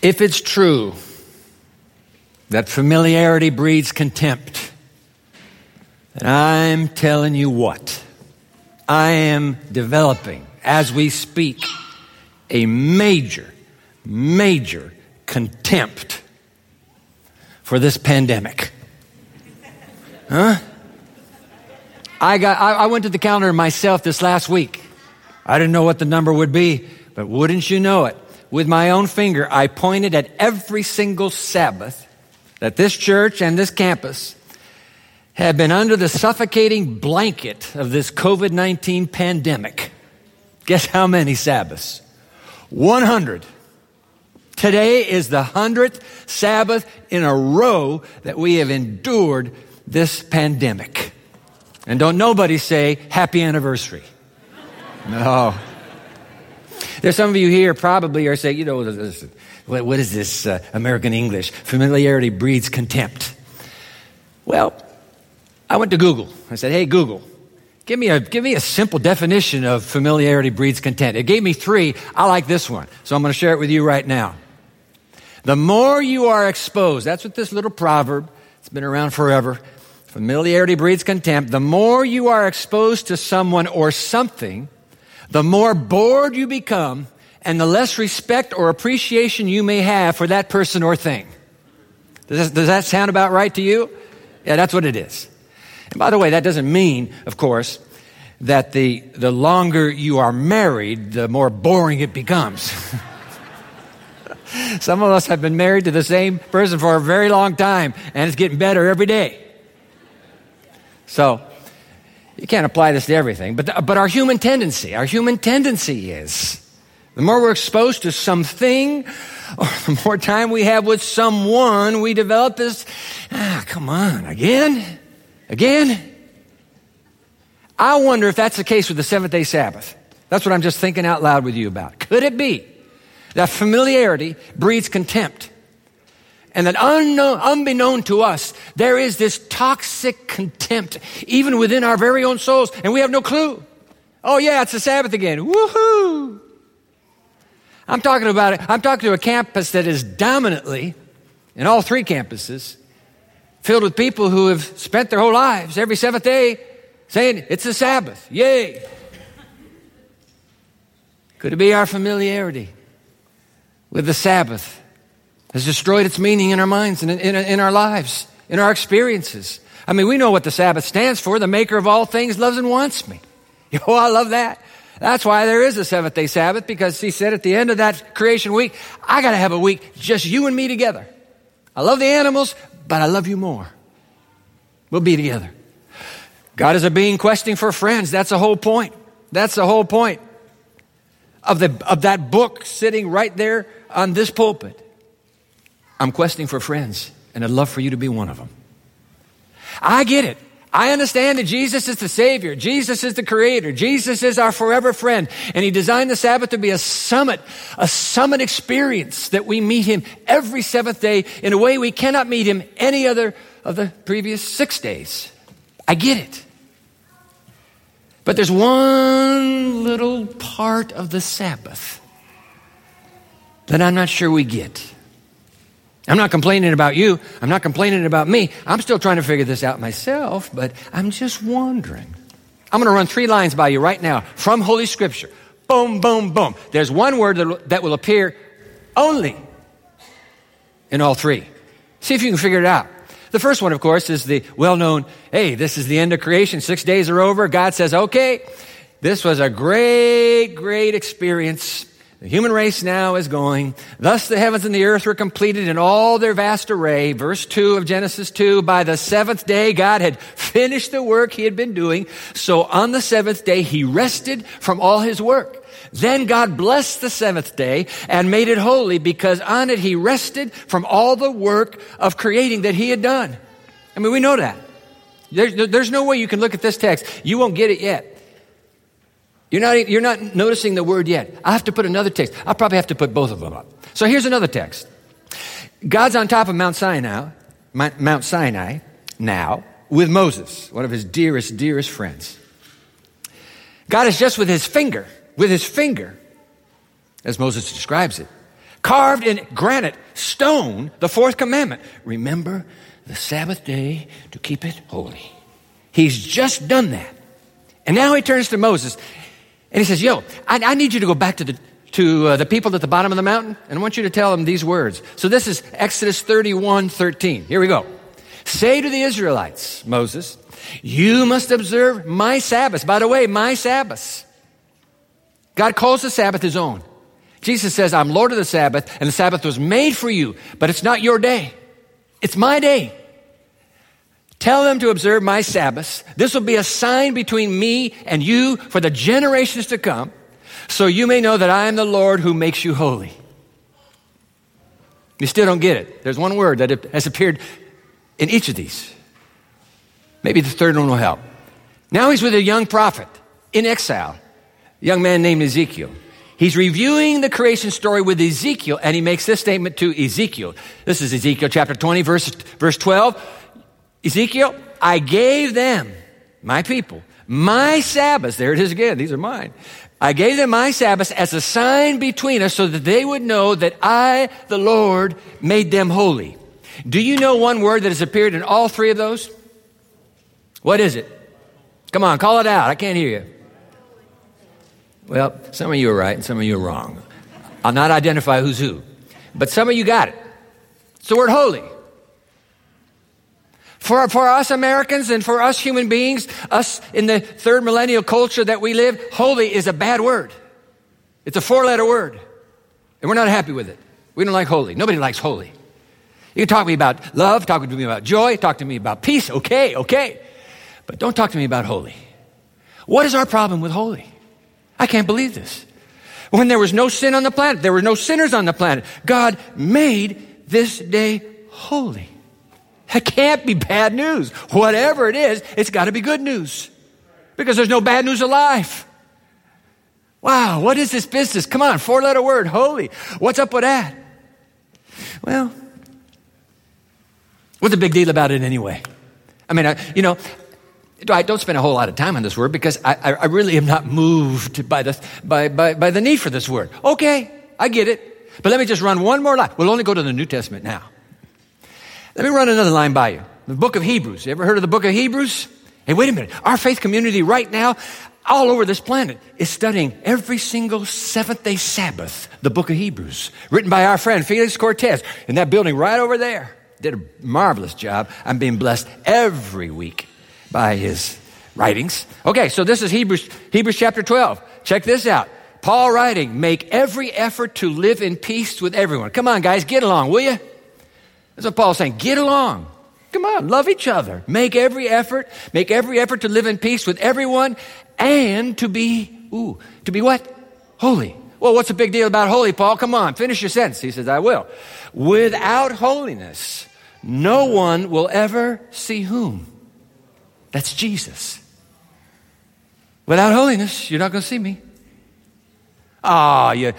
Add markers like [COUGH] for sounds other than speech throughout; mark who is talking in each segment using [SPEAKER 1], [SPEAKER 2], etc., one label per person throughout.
[SPEAKER 1] If it's true that familiarity breeds contempt, then I'm telling you what. I am developing, as we speak, a major, major contempt for this pandemic. Huh? I got I, I, went to the calendar myself this last week. I didn't know what the number would be, but wouldn't you know it? With my own finger, I pointed at every single Sabbath that this church and this campus have been under the suffocating blanket of this COVID 19 pandemic. Guess how many Sabbaths? 100. Today is the 100th Sabbath in a row that we have endured this pandemic. And don't nobody say happy anniversary. No. There's some of you here probably are saying, you know, what is this uh, American English? Familiarity breeds contempt. Well, I went to Google. I said, hey, Google, give me a, give me a simple definition of familiarity breeds contempt. It gave me three. I like this one. So I'm going to share it with you right now. The more you are exposed, that's what this little proverb, it's been around forever. Familiarity breeds contempt. The more you are exposed to someone or something, the more bored you become and the less respect or appreciation you may have for that person or thing. Does, does that sound about right to you? Yeah, that's what it is. And by the way, that doesn't mean, of course, that the, the longer you are married, the more boring it becomes. [LAUGHS] Some of us have been married to the same person for a very long time, and it's getting better every day. So, you can't apply this to everything, but, the, but our human tendency, our human tendency is the more we're exposed to something, [LAUGHS] or the more time we have with someone, we develop this, ah, come on, again? Again? I wonder if that's the case with the seventh day Sabbath. That's what I'm just thinking out loud with you about. Could it be that familiarity breeds contempt? And that unknown, unbeknown to us, there is this toxic contempt even within our very own souls, and we have no clue. Oh yeah, it's the Sabbath again. Woohoo! I'm talking about it. I'm talking to a campus that is dominantly, in all three campuses, filled with people who have spent their whole lives every seventh day saying, It's the Sabbath. Yay. Could it be our familiarity with the Sabbath has destroyed its meaning in our minds and in, in, in, our lives, in our experiences? I mean, we know what the Sabbath stands for. The maker of all things loves and wants me. [LAUGHS] Oh, I love that. That's why there is a seventh day Sabbath because he said at the end of that creation week, I got to have a week just you and me together. I love the animals, but I love you more. We'll be together. God is a being questing for friends. That's the whole point. That's the whole point of, the, of that book sitting right there on this pulpit. I'm questing for friends, and I'd love for you to be one of them. I get it. I understand that Jesus is the Savior. Jesus is the Creator. Jesus is our forever friend. And He designed the Sabbath to be a summit, a summit experience that we meet Him every seventh day in a way we cannot meet Him any other of the previous six days. I get it. But there's one little part of the Sabbath that I'm not sure we get. I'm not complaining about you. I'm not complaining about me. I'm still trying to figure this out myself, but I'm just wondering. I'm going to run three lines by you right now from Holy Scripture. Boom, boom, boom. There's one word that will appear only in all three. See if you can figure it out. The first one, of course, is the well known hey, this is the end of creation. Six days are over. God says, okay, this was a great, great experience. The human race now is going. Thus the heavens and the earth were completed in all their vast array. Verse 2 of Genesis 2. By the seventh day, God had finished the work he had been doing. So on the seventh day, he rested from all his work. Then God blessed the seventh day and made it holy because on it he rested from all the work of creating that he had done. I mean, we know that. There's, there's no way you can look at this text. You won't get it yet. You're not, you're not noticing the word yet. I have to put another text. I'll probably have to put both of them up. So here's another text. God's on top of Mount Sinai, Mount Sinai now with Moses, one of his dearest, dearest friends. God is just with his finger, with his finger, as Moses describes it, carved in granite, stone, the fourth commandment. Remember the Sabbath day to keep it holy. He's just done that. And now he turns to Moses and he says, Yo, I, I need you to go back to the to uh, the people at the bottom of the mountain, and I want you to tell them these words. So this is Exodus 31 13. Here we go. Say to the Israelites, Moses, you must observe my Sabbath. By the way, my Sabbath. God calls the Sabbath his own. Jesus says, I'm Lord of the Sabbath, and the Sabbath was made for you, but it's not your day. It's my day. Tell them to observe my Sabbaths. This will be a sign between me and you for the generations to come, so you may know that I am the Lord who makes you holy. You still don't get it. There's one word that has appeared in each of these. Maybe the third one will help. Now he's with a young prophet in exile, a young man named Ezekiel. He's reviewing the creation story with Ezekiel, and he makes this statement to Ezekiel. This is Ezekiel chapter 20, verse, verse 12. Ezekiel, I gave them, my people, my Sabbaths. There it is again. These are mine. I gave them my Sabbaths as a sign between us so that they would know that I, the Lord, made them holy. Do you know one word that has appeared in all three of those? What is it? Come on, call it out. I can't hear you. Well, some of you are right and some of you are wrong. I'll not identify who's who, but some of you got it. It's the word holy. For, for us Americans and for us human beings, us in the third millennial culture that we live, holy is a bad word. It's a four letter word. And we're not happy with it. We don't like holy. Nobody likes holy. You can talk to me about love, talk to me about joy, talk to me about peace. Okay, okay. But don't talk to me about holy. What is our problem with holy? I can't believe this. When there was no sin on the planet, there were no sinners on the planet, God made this day holy. That can't be bad news. Whatever it is, it's got to be good news. Because there's no bad news alive. Wow, what is this business? Come on, four letter word, holy. What's up with that? Well, what's the big deal about it anyway? I mean, I, you know, I don't spend a whole lot of time on this word because I, I really am not moved by the, by, by, by the need for this word. Okay, I get it. But let me just run one more line. We'll only go to the New Testament now. Let me run another line by you. The book of Hebrews. You ever heard of the book of Hebrews? Hey, wait a minute. Our faith community right now, all over this planet, is studying every single seventh day Sabbath, the book of Hebrews, written by our friend Felix Cortez in that building right over there. Did a marvelous job. I'm being blessed every week by his writings. Okay, so this is Hebrews, Hebrews chapter 12. Check this out. Paul writing, make every effort to live in peace with everyone. Come on, guys, get along, will you? That's what Paul's saying. Get along. Come on, love each other. Make every effort, make every effort to live in peace with everyone and to be, ooh, to be what? Holy. Well, what's the big deal about holy, Paul? Come on, finish your sentence. He says, I will. Without holiness, no one will ever see whom? That's Jesus. Without holiness, you're not going to see me. Ah, oh, you,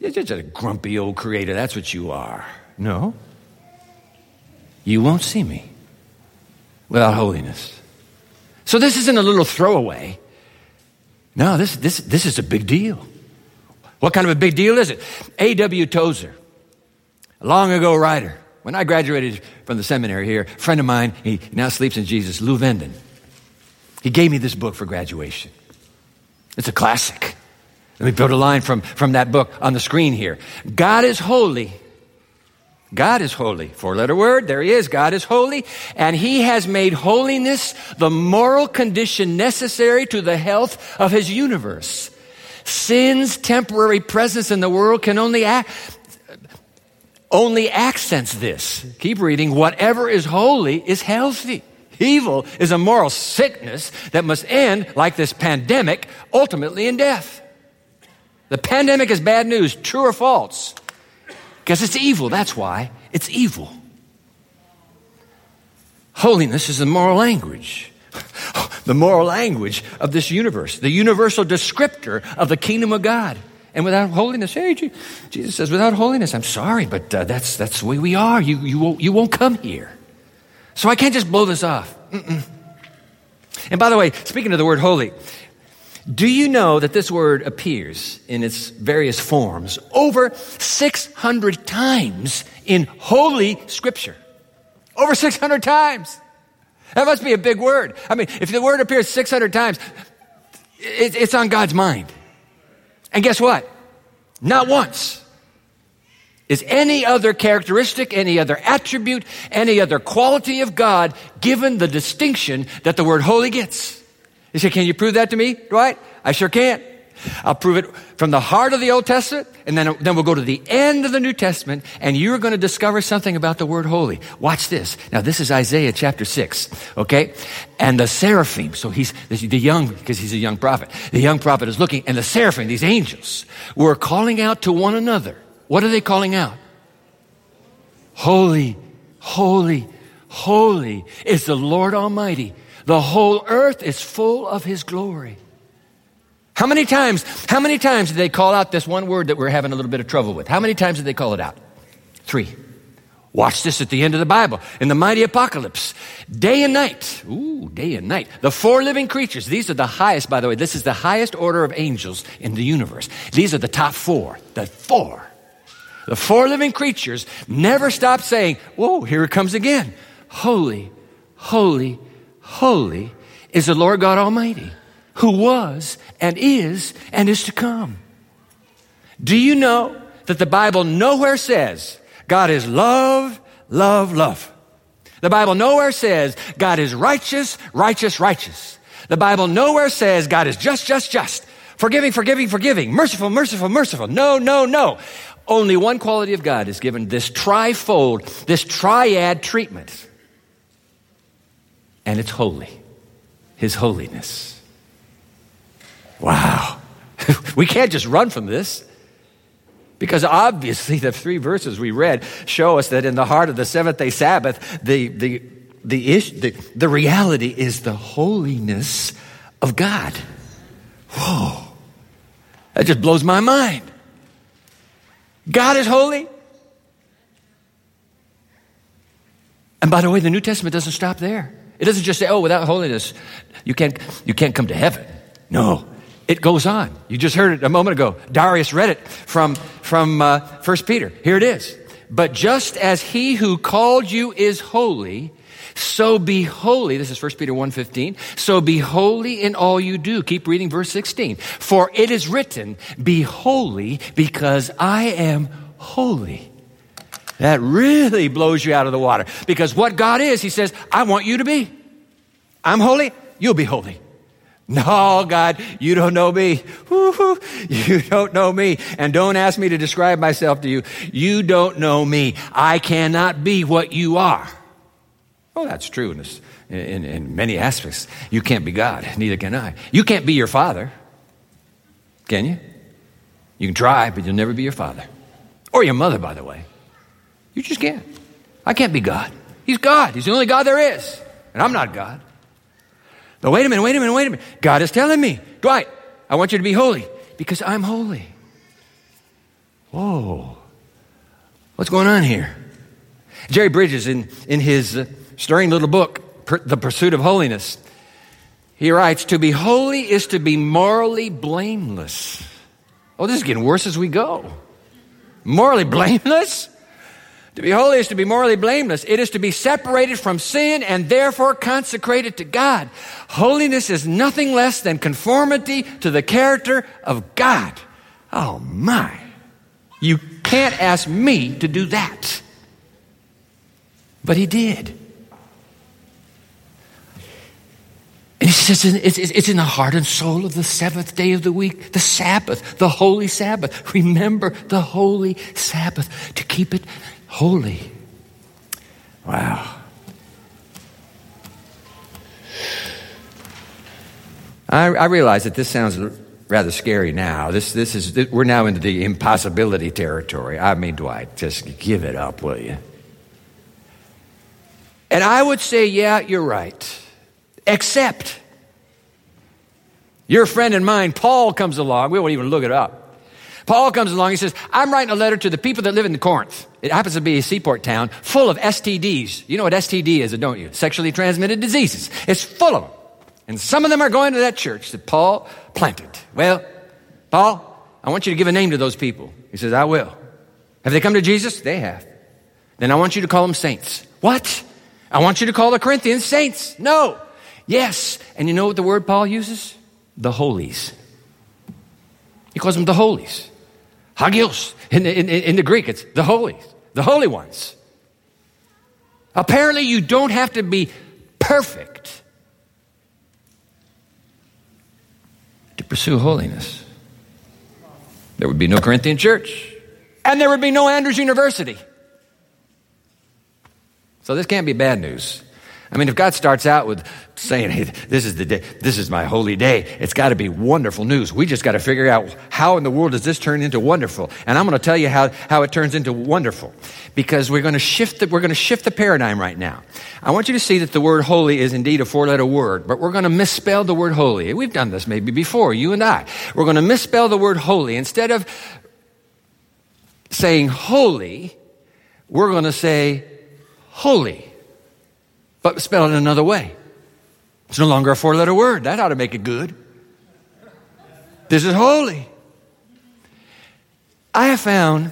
[SPEAKER 1] you're just a grumpy old creator. That's what you are. No. You won't see me without holiness. So this isn't a little throwaway. No, this, this, this is a big deal. What kind of a big deal is it? A.W. Tozer, a long ago writer, when I graduated from the seminary here, a friend of mine, he now sleeps in Jesus, Lou Venden. He gave me this book for graduation. It's a classic. Let me build a line from, from that book on the screen here. God is holy. God is holy. Four letter word. There he is. God is holy. And he has made holiness the moral condition necessary to the health of his universe. Sin's temporary presence in the world can only act, only accents this. Keep reading. Whatever is holy is healthy. Evil is a moral sickness that must end, like this pandemic, ultimately in death. The pandemic is bad news, true or false? Because it's evil, that's why. It's evil. Holiness is the moral language. [LAUGHS] The moral language of this universe, the universal descriptor of the kingdom of God. And without holiness, hey, Jesus says, without holiness, I'm sorry, but uh, that's, that's the way we are. You, you, won't, you won't come here. So I can't just blow this off. Mm-mm. And by the way, speaking of the word holy, Do you know that this word appears in its various forms over 600 times in Holy Scripture? Over 600 times. That must be a big word. I mean, if the word appears 600 times, it's on God's mind. And guess what? Not once is any other characteristic, any other attribute, any other quality of God given the distinction that the word holy gets. You say, can you prove that to me, Dwight? I sure can. I'll prove it from the heart of the Old Testament, and then, then we'll go to the end of the New Testament, and you're going to discover something about the word holy. Watch this. Now, this is Isaiah chapter 6, okay? And the seraphim, so he's the young, because he's a young prophet, the young prophet is looking, and the seraphim, these angels, were calling out to one another. What are they calling out? Holy, holy, holy is the Lord Almighty. The whole earth is full of his glory. How many times, how many times did they call out this one word that we're having a little bit of trouble with? How many times did they call it out? Three. Watch this at the end of the Bible in the mighty apocalypse. Day and night. Ooh, day and night. The four living creatures. These are the highest, by the way. This is the highest order of angels in the universe. These are the top four. The four. The four living creatures never stop saying, Whoa, here it comes again. Holy, holy, holy is the Lord God Almighty who was and is and is to come. Do you know that the Bible nowhere says God is love, love, love? The Bible nowhere says God is righteous, righteous, righteous. The Bible nowhere says God is just, just, just. Forgiving, forgiving, forgiving. Merciful, merciful, merciful. No, no, no. Only one quality of God is given this trifold, this triad treatment. And it's holy. His holiness. Wow. [LAUGHS] we can't just run from this. Because obviously, the three verses we read show us that in the heart of the seventh day Sabbath, the, the, the, ish, the, the reality is the holiness of God. Whoa. That just blows my mind. God is holy. And by the way, the New Testament doesn't stop there. It doesn't just say, oh, without holiness, you can't, you can't come to heaven. No, it goes on. You just heard it a moment ago. Darius read it from, from uh, 1 Peter. Here it is. But just as he who called you is holy, so be holy. This is 1 Peter 1.15. So be holy in all you do. Keep reading verse 16. For it is written, be holy because I am holy. That really blows you out of the water. Because what God is, He says, I want you to be. I'm holy, you'll be holy. No, God, you don't know me. Woo-hoo. You don't know me. And don't ask me to describe myself to you. You don't know me. I cannot be what you are. Oh, that's true in, this, in, in many aspects. You can't be God. Neither can I. You can't be your father. Can you? You can try, but you'll never be your father. Or your mother, by the way. You just can't. I can't be God. He's God. He's the only God there is. And I'm not God. But wait a minute, wait a minute, wait a minute. God is telling me, Dwight, I want you to be holy because I'm holy. Whoa. What's going on here? Jerry Bridges, in, in his uh, stirring little book, The Pursuit of Holiness, he writes, To be holy is to be morally blameless. Oh, this is getting worse as we go. Morally blameless? To be holy is to be morally blameless. It is to be separated from sin and therefore consecrated to God. Holiness is nothing less than conformity to the character of God. Oh my. You can't ask me to do that. But he did. And he says it's, it's in the heart and soul of the seventh day of the week, the Sabbath, the holy Sabbath. Remember the holy Sabbath to keep it holy. Wow. I, I, realize that this sounds rather scary now. This, this is, we're now into the impossibility territory. I mean, Dwight, just give it up, will you? And I would say, yeah, you're right. Except, your friend and mine, Paul, comes along. We won't even look it up. Paul comes along. He says, I'm writing a letter to the people that live in Corinth. It happens to be a seaport town full of STDs. You know what STD is, don't you? Sexually transmitted diseases. It's full of them. And some of them are going to that church that Paul planted. Well, Paul, I want you to give a name to those people. He says, I will. Have they come to Jesus? They have. Then I want you to call them saints. What? I want you to call the Corinthians saints. No. Yes. And you know what the word Paul uses? The holies. He calls them the holies. Hagios. In the, in, in the Greek, it's the holies, the holy ones. Apparently, you don't have to be perfect to pursue holiness. There would be no Corinthian church, and there would be no Andrews University. So, this can't be bad news. I mean, if God starts out with saying, hey, this is the day, this is my holy day, it's got to be wonderful news. We just got to figure out how in the world does this turn into wonderful? And I'm going to tell you how, how it turns into wonderful. Because we're going to shift the, we're going to shift the paradigm right now. I want you to see that the word holy is indeed a four letter word, but we're going to misspell the word holy. We've done this maybe before, you and I. We're going to misspell the word holy. Instead of saying holy, we're going to say holy but spell it another way. It's no longer a four letter word. That ought to make it good. This is holy. I have found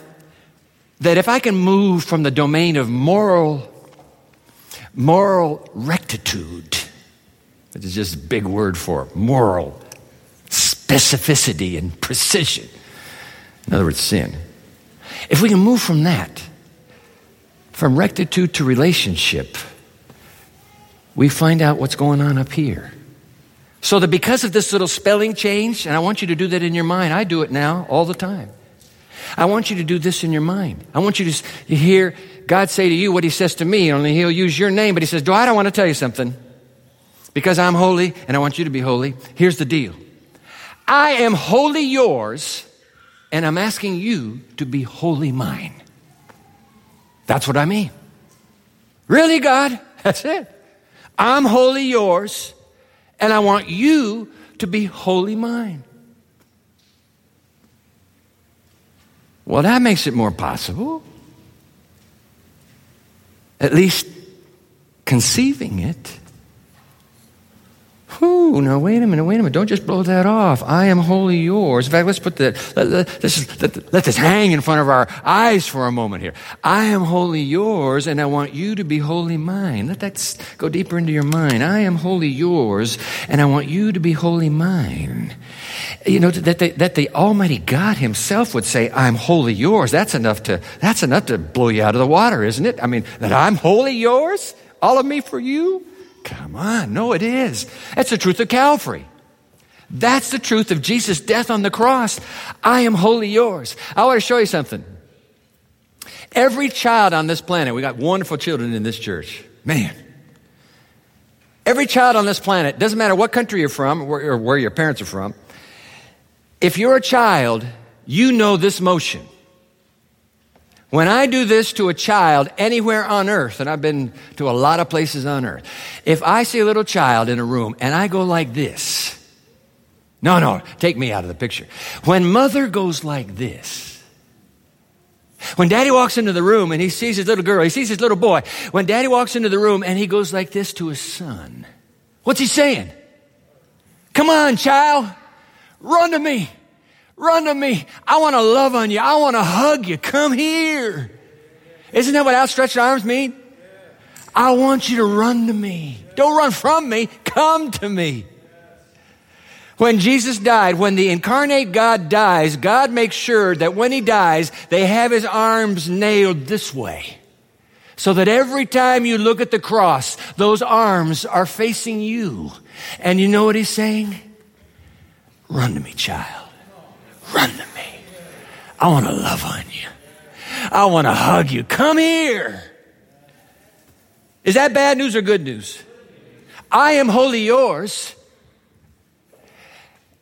[SPEAKER 1] that if I can move from the domain of moral, moral rectitude, which is just a big word for moral specificity and precision, in other words, sin. If we can move from that, from rectitude to relationship, we find out what's going on up here. So that because of this little spelling change, and I want you to do that in your mind, I do it now all the time. I want you to do this in your mind. I want you to hear God say to you what He says to me, only He'll use your name, but He says, Dwight, I don't want to tell you something. Because I'm holy and I want you to be holy, here's the deal I am wholly yours, and I'm asking you to be wholly mine. That's what I mean. Really, God? [LAUGHS] That's it. I'm wholly yours, and I want you to be wholly mine. Well, that makes it more possible. At least conceiving it. Whew, now wait a minute, wait a minute. Don't just blow that off. I am wholly yours. In fact, let's put the, let, let, let's, let, let this hang in front of our eyes for a moment here. I am wholly yours, and I want you to be wholly mine. Let that go deeper into your mind. I am wholly yours, and I want you to be wholly mine. You know, that the, that the Almighty God Himself would say, I'm wholly yours. That's enough to, that's enough to blow you out of the water, isn't it? I mean, that I'm wholly yours? All of me for you? Come on. No, it is. That's the truth of Calvary. That's the truth of Jesus' death on the cross. I am wholly yours. I want to show you something. Every child on this planet, we got wonderful children in this church. Man. Every child on this planet, doesn't matter what country you're from or where your parents are from, if you're a child, you know this motion. When I do this to a child anywhere on earth, and I've been to a lot of places on earth, if I see a little child in a room and I go like this, no, no, take me out of the picture. When mother goes like this, when daddy walks into the room and he sees his little girl, he sees his little boy, when daddy walks into the room and he goes like this to his son, what's he saying? Come on, child, run to me. Run to me. I want to love on you. I want to hug you. Come here. Isn't that what outstretched arms mean? I want you to run to me. Don't run from me. Come to me. When Jesus died, when the incarnate God dies, God makes sure that when he dies, they have his arms nailed this way. So that every time you look at the cross, those arms are facing you. And you know what he's saying? Run to me, child. Run to me. I want to love on you. I want to hug you. Come here. Is that bad news or good news? I am wholly yours,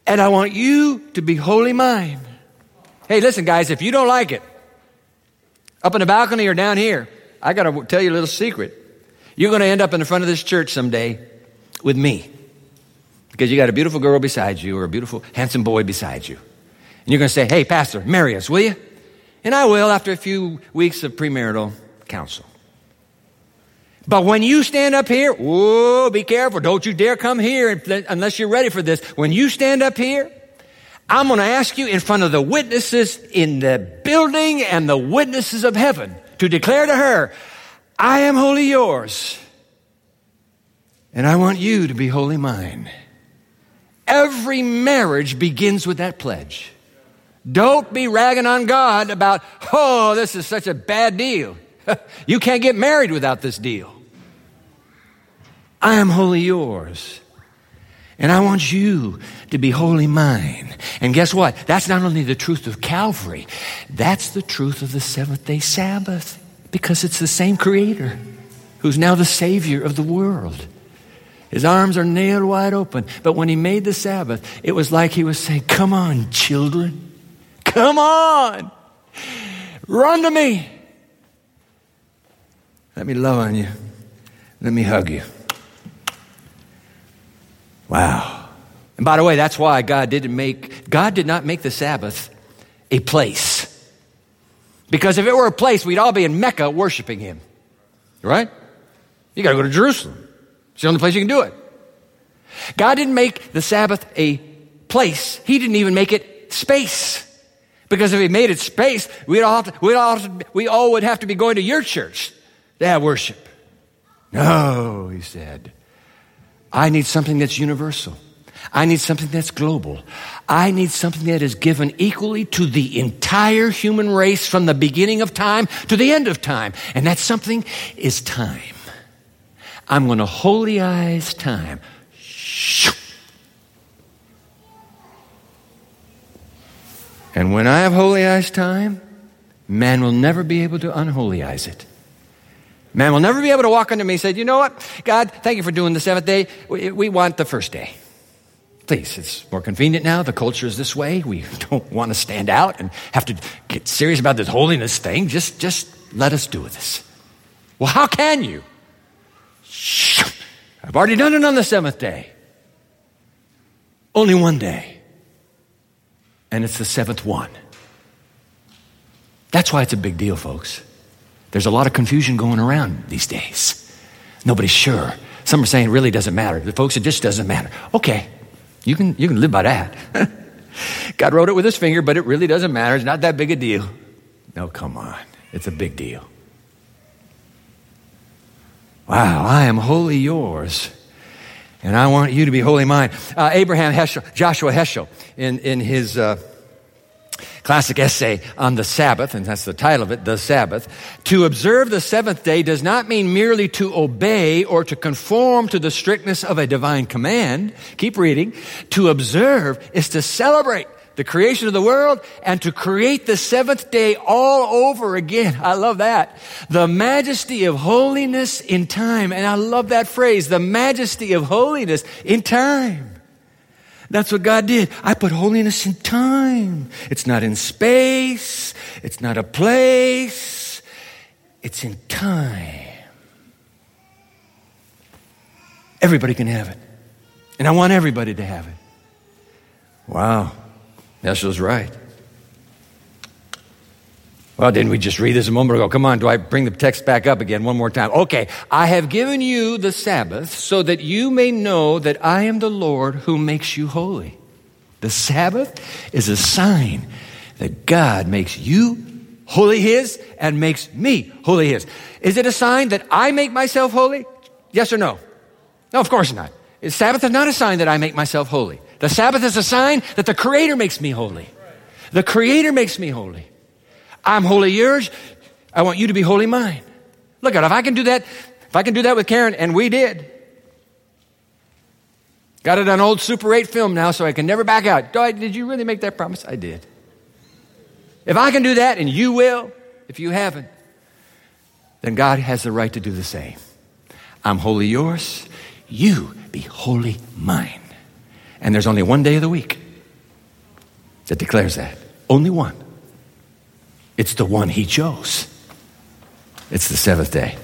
[SPEAKER 1] and I want you to be wholly mine. Hey, listen, guys, if you don't like it, up in the balcony or down here, I got to tell you a little secret. You're going to end up in the front of this church someday with me because you got a beautiful girl beside you or a beautiful, handsome boy beside you. And you're going to say, hey, Pastor, marry us, will you? And I will after a few weeks of premarital counsel. But when you stand up here, whoa, be careful. Don't you dare come here unless you're ready for this. When you stand up here, I'm going to ask you in front of the witnesses in the building and the witnesses of heaven to declare to her, I am wholly yours, and I want you to be wholly mine. Every marriage begins with that pledge. Don't be ragging on God about, oh, this is such a bad deal. [LAUGHS] you can't get married without this deal. I am wholly yours. And I want you to be wholly mine. And guess what? That's not only the truth of Calvary, that's the truth of the seventh day Sabbath because it's the same Creator who's now the Savior of the world. His arms are nailed wide open. But when He made the Sabbath, it was like He was saying, Come on, children. Come on. Run to me. Let me love on you. Let me hug you. Wow. And by the way, that's why God didn't make, God did not make the Sabbath a place. Because if it were a place, we'd all be in Mecca worshiping Him. Right? You gotta go to Jerusalem. It's the only place you can do it. God didn't make the Sabbath a place. He didn't even make it space. Because if He made it space, we'd all, to, we'd all, to, we all would have to be going to your church to have worship. No, He said. I need something that's universal. I need something that's global. I need something that is given equally to the entire human race from the beginning of time to the end of time. And that something is time. I'm going to holyize time. And when I have holy holyize time, man will never be able to unholy unholyize it. Man will never be able to walk unto me and say, you know what? God, thank you for doing the seventh day. We, we want the first day. Please, it's more convenient now. The culture is this way. We [LAUGHS] don't want to stand out and have to get serious about this holiness thing. Just, just let us do this. Well, how can you? I've already done it on the seventh day. Only one day. And it's the seventh one. That's why it's a big deal, folks. There's a lot of confusion going around these days. Nobody's sure. Some are saying it really doesn't matter. The folks, it just doesn't matter. Okay, you can, you can live by that. [LAUGHS] God wrote it with his finger, but it really doesn't matter. It's not that big a deal. No, come on. It's a big deal. Wow, I am wholly yours. And I want you to be wholly mine. Uh, Abraham Heschel, Joshua Heschel, in, in his uh, classic essay on the Sabbath, and that's the title of it, The Sabbath. To observe the seventh day does not mean merely to obey or to conform to the strictness of a divine command. Keep reading. To observe is to celebrate the creation of the world and to create the seventh day all over again. I love that. The majesty of holiness in time. And I love that phrase, the majesty of holiness in time. That's what God did. I put holiness in time. It's not in space. It's not a place. It's in time. Everybody can have it. And I want everybody to have it. Wow. Heschel's right. Well, didn't we just read this a moment ago? Come on, do I bring the text back up again one more time? Okay. I have given you the Sabbath so that you may know that I am the Lord who makes you holy. The Sabbath is a sign that God makes you holy His and makes me holy His. Is it a sign that I make myself holy? Yes or no? No, of course not. Sabbath is not a sign that I make myself holy. The Sabbath is a sign that the Creator makes me holy. The Creator makes me holy. I'm wholly yours. I want you to be wholly mine. Look at if I can do that, if I can do that with Karen, and we did. Got it on old Super 8 film now, so I can never back out. Did you really make that promise? I did. If I can do that, and you will, if you haven't, then God has the right to do the same. I'm wholly yours. You be wholly mine. And there's only one day of the week that declares that. Only one. It's the one he chose. It's the seventh day.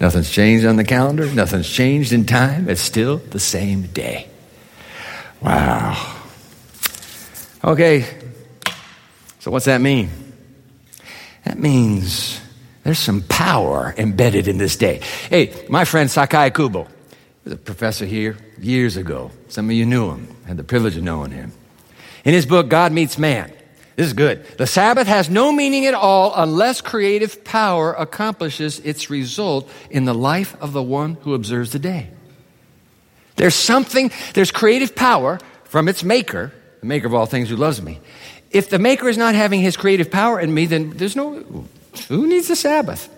[SPEAKER 1] Nothing's changed on the calendar, nothing's changed in time. It's still the same day. Wow. Okay, so what's that mean? That means There's some power embedded in this day. Hey, my friend Sakae Kubo was a professor here years ago. Some of you knew him, had the privilege of knowing him. In his book, God Meets Man, this is good. The Sabbath has no meaning at all unless creative power accomplishes its result in the life of the one who observes the day. There's something, there's creative power from its maker, the maker of all things who loves me. If the maker is not having his creative power in me, then there's no, who needs the Sabbath?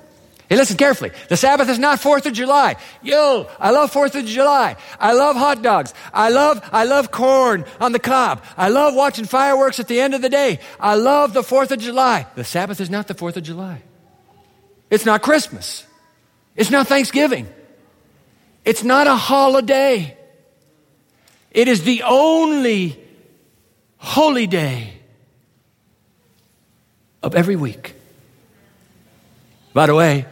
[SPEAKER 1] Hey, listen carefully. The Sabbath is not 4th of July. Yo, I love 4th of July. I love hot dogs. I love, I love corn on the cob. I love watching fireworks at the end of the day. I love the 4th of July. The Sabbath is not the 4th of July. It's not Christmas. It's not Thanksgiving. It's not a holiday. It is the only holy day of every week. By the way,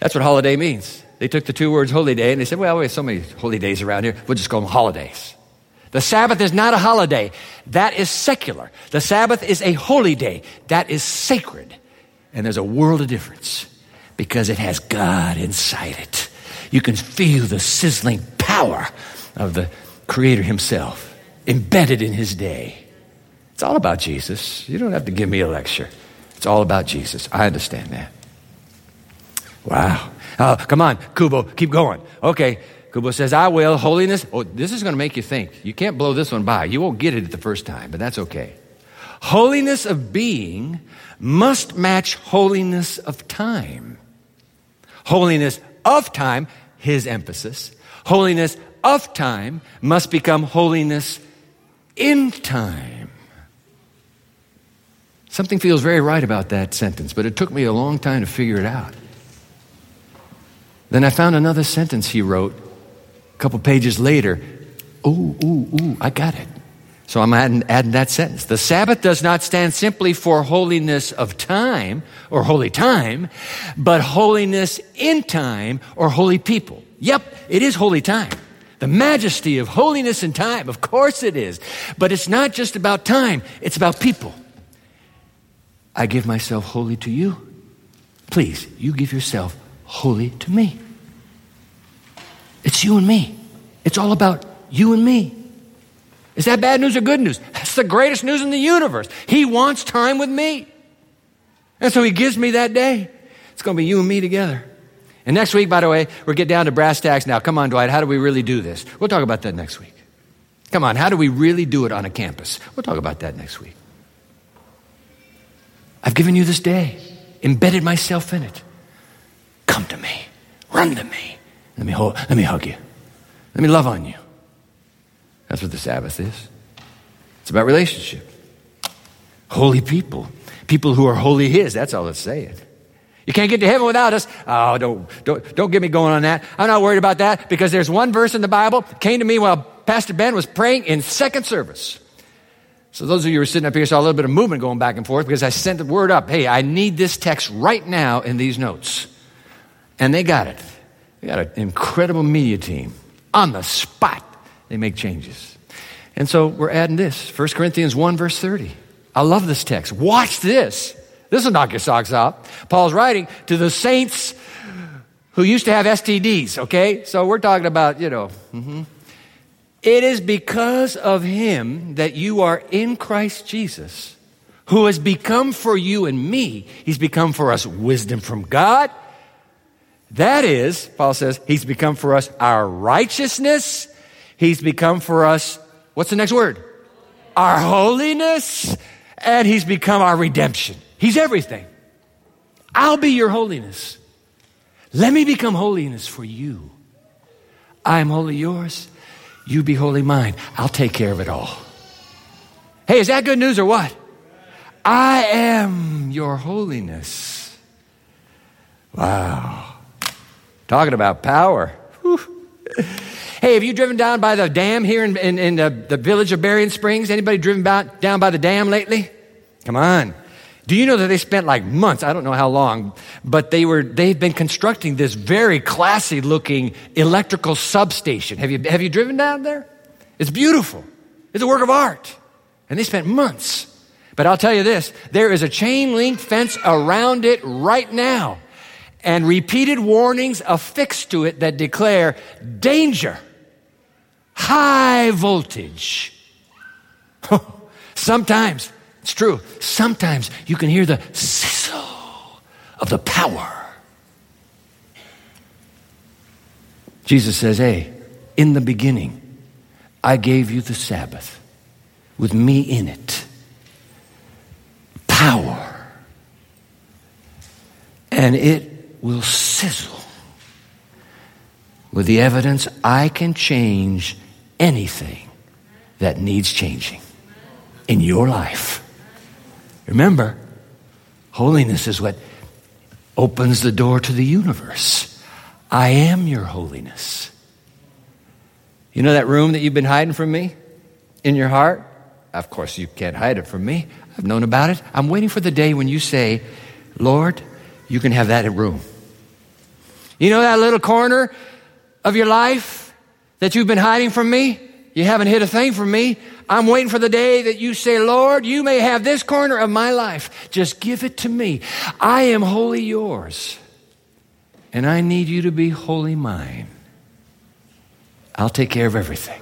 [SPEAKER 1] that's what holiday means. They took the two words holy day and they said, well, we have so many holy days around here, we'll just call them holidays. The Sabbath is not a holiday. That is secular. The Sabbath is a holy day. That is sacred. And there's a world of difference because it has God inside it. You can feel the sizzling power of the Creator Himself embedded in His day. It's all about Jesus. You don't have to give me a lecture. It's all about Jesus. I understand that. Wow. Oh, come on, Kubo, keep going. Okay. Kubo says, I will. Holiness. Oh, this is going to make you think. You can't blow this one by. You won't get it the first time, but that's okay. Holiness of being must match holiness of time. Holiness of time, his emphasis. Holiness of time must become holiness in time. Something feels very right about that sentence, but it took me a long time to figure it out. Then I found another sentence he wrote a couple pages later. Ooh, ooh, ooh, I got it. So I'm adding, adding, that sentence. The Sabbath does not stand simply for holiness of time or holy time, but holiness in time or holy people. Yep, it is holy time. The majesty of holiness in time, of course it is. But it's not just about time, it's about people. I give myself wholly to you. Please, you give yourself wholly to me. It's you and me. It's all about you and me. Is that bad news or good news? That's the greatest news in the universe. He wants time with me. And so he gives me that day. It's going to be you and me together. And next week, by the way, we'll get down to brass tacks now. Come on, Dwight, how do we really do this? We'll talk about that next week. Come on, how do we really do it on a campus? We'll talk about that next week. I've given you this day, embedded myself in it. Come to me. Run to me. Let me, hold, let me hug you. Let me love on you. That's what the Sabbath is. It's about relationship. Holy people. People who are wholly His. That's all it's saying. You can't get to heaven without us. Oh, don't, don't, don't get me going on that. I'm not worried about that because there's one verse in the Bible came to me while Pastor Ben was praying in second service. So those of you who are sitting up here saw a little bit of movement going back and forth because I sent the word up. Hey, I need this text right now in these notes. And they got it. They got an incredible media team. On the spot, they make changes. And so we're adding this 1 Corinthians 1, verse 30. I love this text. Watch this. This will knock your socks off. Paul's writing to the saints who used to have STDs, okay? So we're talking about, you know. Mm-hmm. It is because of him that you are in Christ Jesus, who has become for you and me, he's become for us wisdom from God. That is, Paul says, he's become for us our righteousness. He's become for us, what's the next word? Our holiness. And he's become our redemption. He's everything. I'll be your holiness. Let me become holiness for you. I am wholly yours. You be wholly mine. I'll take care of it all. Hey, is that good news or what? I am your holiness. Wow. Talking about power. Whew. Hey, have you driven down by the dam here in, in, in the, the, village of Berrien Springs? Anybody driven about, down by the dam lately? Come on. Do you know that they spent like months, I don't know how long, but they were, they've been constructing this very classy looking electrical substation. Have you, have you driven down there? It's beautiful. It's a work of art. And they spent months. But I'll tell you this, there is a chain link fence around it right now. And repeated warnings affixed to it that declare danger, high voltage. [LAUGHS] sometimes, it's true, sometimes you can hear the sizzle of the power. Jesus says, Hey, in the beginning, I gave you the Sabbath with me in it. Power. And it will sizzle with the evidence I can change anything that needs changing in your life. Remember, holiness is what opens the door to the universe. I am your holiness. You know that room that you've been hiding from me in your heart? Of course, you can't hide it from me. I've known about it. I'm waiting for the day when you say, Lord, you can have that room. You know that little corner of your life that you've been hiding from me? You haven't hid a thing from me. I'm waiting for the day that you say, Lord, you may have this corner of my life. Just give it to me. I am wholly yours. And I need you to be wholly mine. I'll take care of everything.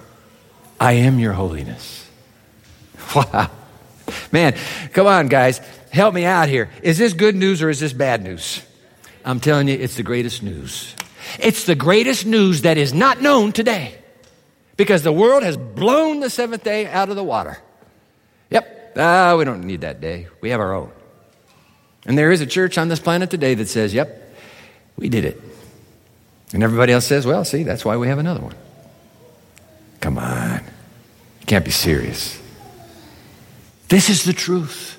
[SPEAKER 1] I am your holiness. [LAUGHS] Wow. Man, come on, guys. Help me out here. Is this good news or is this bad news? I'm telling you, it's the greatest news. It's the greatest news that is not known today because the world has blown the seventh day out of the water. Yep, ah, we don't need that day. We have our own. And there is a church on this planet today that says, yep, we did it. And everybody else says, well, see, that's why we have another one. Come on. You can't be serious. This is the truth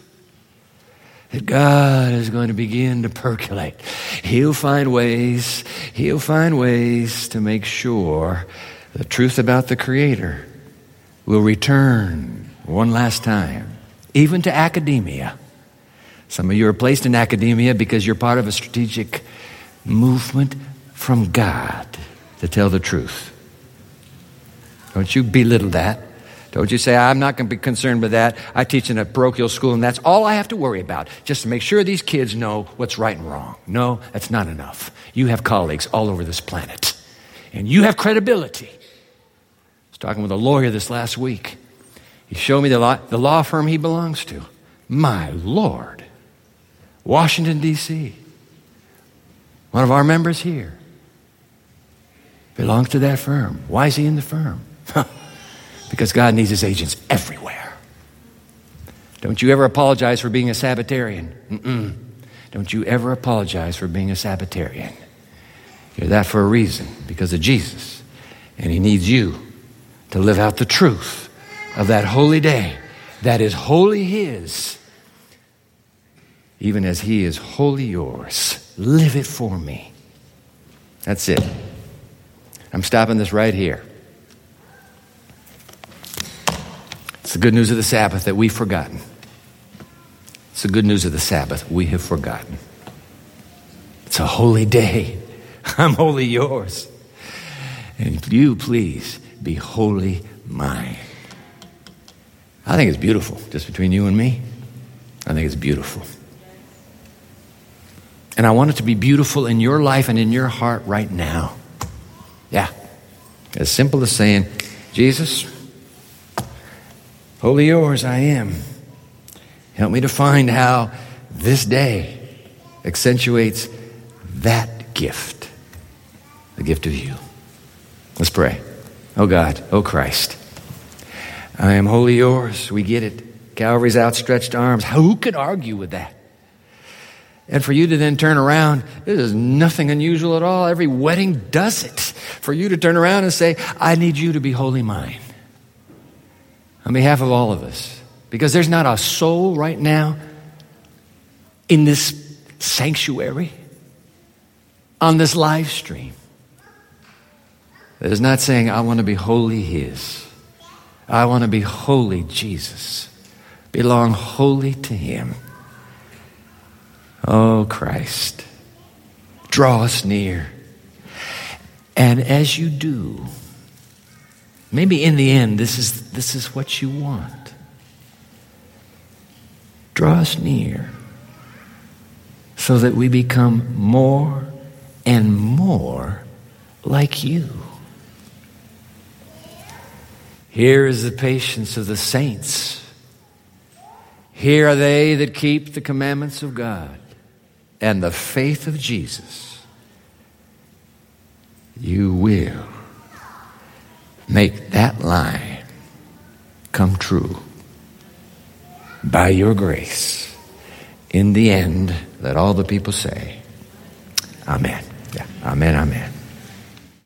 [SPEAKER 1] that God is going to begin to percolate. He'll find ways, He'll find ways to make sure the truth about the Creator will return one last time, even to academia. Some of you are placed in academia because you're part of a strategic movement from God to tell the truth. Don't you belittle that. Don't you say, I'm not going to be concerned with that. I teach in a parochial school, and that's all I have to worry about, just to make sure these kids know what's right and wrong. No, that's not enough. You have colleagues all over this planet, and you have credibility. I was talking with a lawyer this last week. He showed me the law, the law firm he belongs to. My Lord. Washington, D.C. One of our members here belongs to that firm. Why is he in the firm? [LAUGHS] Because God needs his agents everywhere. Don't you ever apologize for being a Sabbatarian. Mm-mm. Don't you ever apologize for being a Sabbatarian. You're that for a reason, because of Jesus. And he needs you to live out the truth of that holy day that is wholly his, even as he is wholly yours. Live it for me. That's it. I'm stopping this right here. It's the good news of the Sabbath that we've forgotten. It's the good news of the Sabbath we have forgotten. It's a holy day. [LAUGHS] I'm wholly yours. And you, please, be wholly mine. I think it's beautiful, just between you and me. I think it's beautiful. And I want it to be beautiful in your life and in your heart right now. Yeah. As simple as saying, Jesus, Wholly yours I am. Help me to find how this day accentuates that gift, the gift of you. Let's pray. Oh God, oh Christ, I am wholly yours. We get it. Calvary's outstretched arms. Who could argue with that? And for you to then turn around, this is nothing unusual at all. Every wedding does it. For you to turn around and say, I need you to be wholly mine on behalf of all of us. Because there's not a soul right now in this sanctuary, on this live stream, that is not saying, I want to be wholly His. I want to be wholly Jesus, belong wholly to Him. Oh, Christ, draw us near. And as you do, Maybe in the end, this is, this is what you want. Draw us near so that we become more
[SPEAKER 2] and more like you.
[SPEAKER 1] Here is the patience of the saints. Here are they that keep the commandments of God and the faith of Jesus. You will make that line come true by your grace. In the end, let all the people say, Amen. Yeah. Amen, amen.